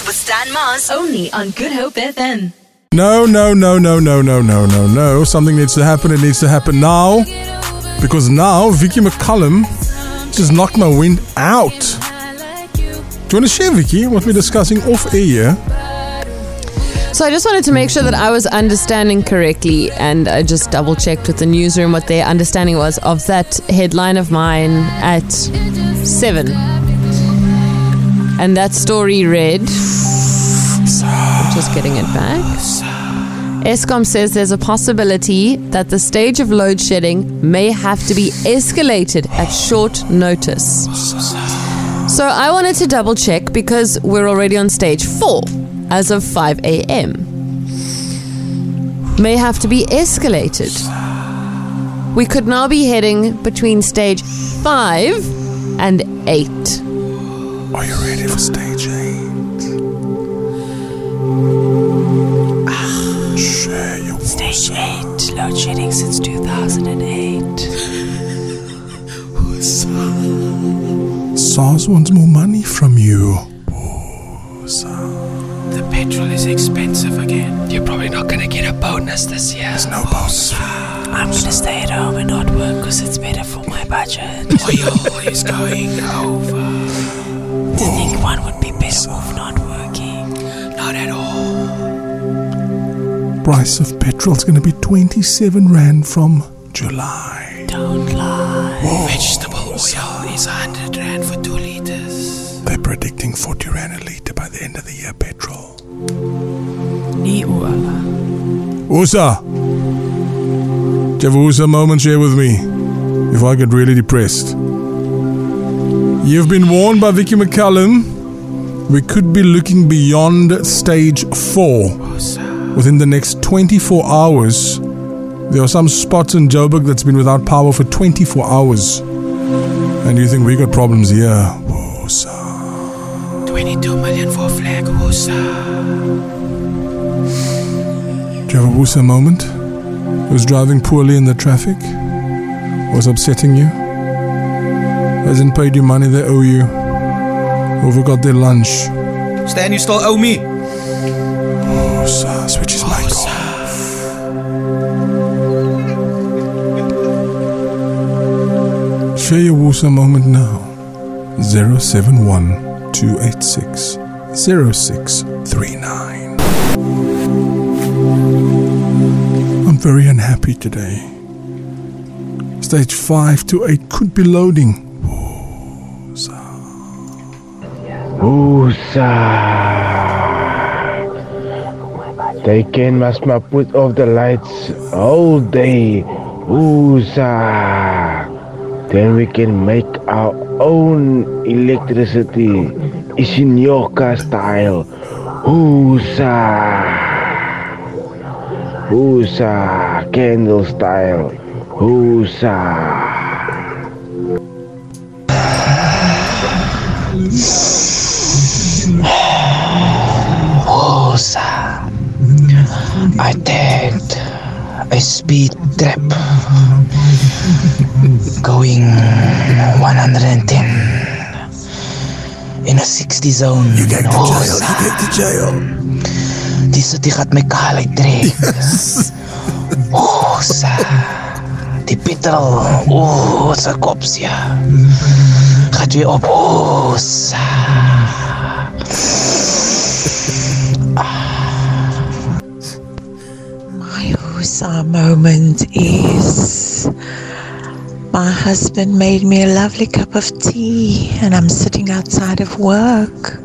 Breakfast with Stan Mars. Only on Good Hope FM. No, no, no, no, no, no, no, no, no. Something needs to happen. It needs to happen now. Because now, Vicky McCullum just knocked my wind out. Do you want to share, Vicky, what we're discussing off air? So I just wanted to make sure that I was understanding correctly, and I just double checked with the newsroom what their understanding was of that headline of mine at seven. And that story read. I'm just getting it back. Eskom says there's a possibility that the stage of load shedding may have to be escalated at short notice. So I wanted to double check because we're already on stage four as of 5 a.m. May have to be escalated. We could now be heading between stage five and eight. Are you ready for stage eight? Share your Stage 8, load shedding since 2008. SARS wants more money from you. The petrol is expensive again. You're probably not gonna get a bonus this year. There's no bonus. I'm gonna stay at home and not work because it's better for my budget. Oil is going over. Do you think one would be better off not working? Not at all. Price of petrol's going to be 27 Rand from July. Don't lie. Vegetable oil is 100 rand for 2 liters. They're predicting 40 Rand a litre by the end of the year petrol. Nee ola. Usa! Do you have a Usa moment share with me If I get really depressed? You've been warned by Vicky McCallum. We could be looking beyond stage four within the next 24 hours. There are some spots in Joburg that's been without power for 24 hours. And you think we got problems here? Usa. 22 million for flag Wosa. Do you have a Wusa moment? Was driving poorly in the traffic? Was upsetting you? Hasn't paid you money they owe you? Or forgot their lunch? Stan, you still owe me. Oh, Wusa, switch his mic off. Share your Wusa moment now. 071 286 0639. I'm very unhappy today. Stage 5 to 8 could be loading. Oosa. They can must put off the lights all day. Oosa. Then we can make our own electricity. Isinyoka style. Oosa. Oosa. Candle style. Oosa. speed trap going 110 in a 60 zone. You get the oh, jail. You get the jail. Dito di kat may kahalay trip. Husa. Oh, di petrol. Oh, Husa kopsya. Kadwe op. Husa. Husa. Husa moment is my husband made me a lovely cup of tea, and I'm sitting outside of work,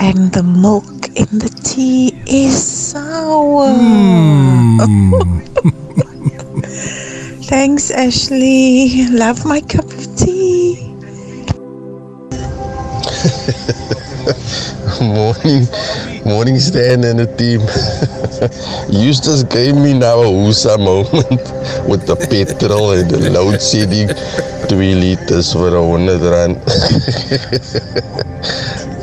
and the milk in the tea is sour. Hmm. Thanks, Ashley. Love my cup of tea. morning, morning stand in the team. Eustace gave me now a Husa moment with the petrol and the load shedding. Three liters for a hundred rand.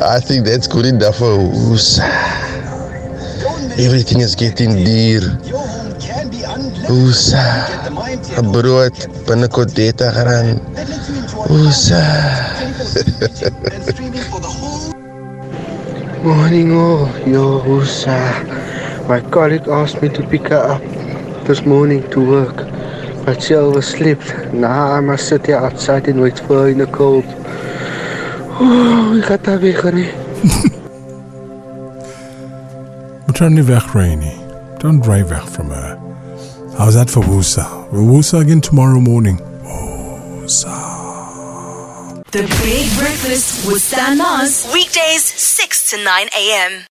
I think that's good enough for Husa. Everything is getting dear. Husa. Een brood binnekort 30 rand. Husa. Morning all, yo, Usa. My colleague asked me to pick her up this morning to work, but she overslept. Now I must sit here outside and wait for her in the cold. Oh, ek het haar weggery. But turn nie weg, Rainy. Don't drive weg from her. How's that for Wusa? We'll Wusa again tomorrow morning. Oh, The Big Breakfast with Stan Mars. Weekdays 6 to 9 a.m.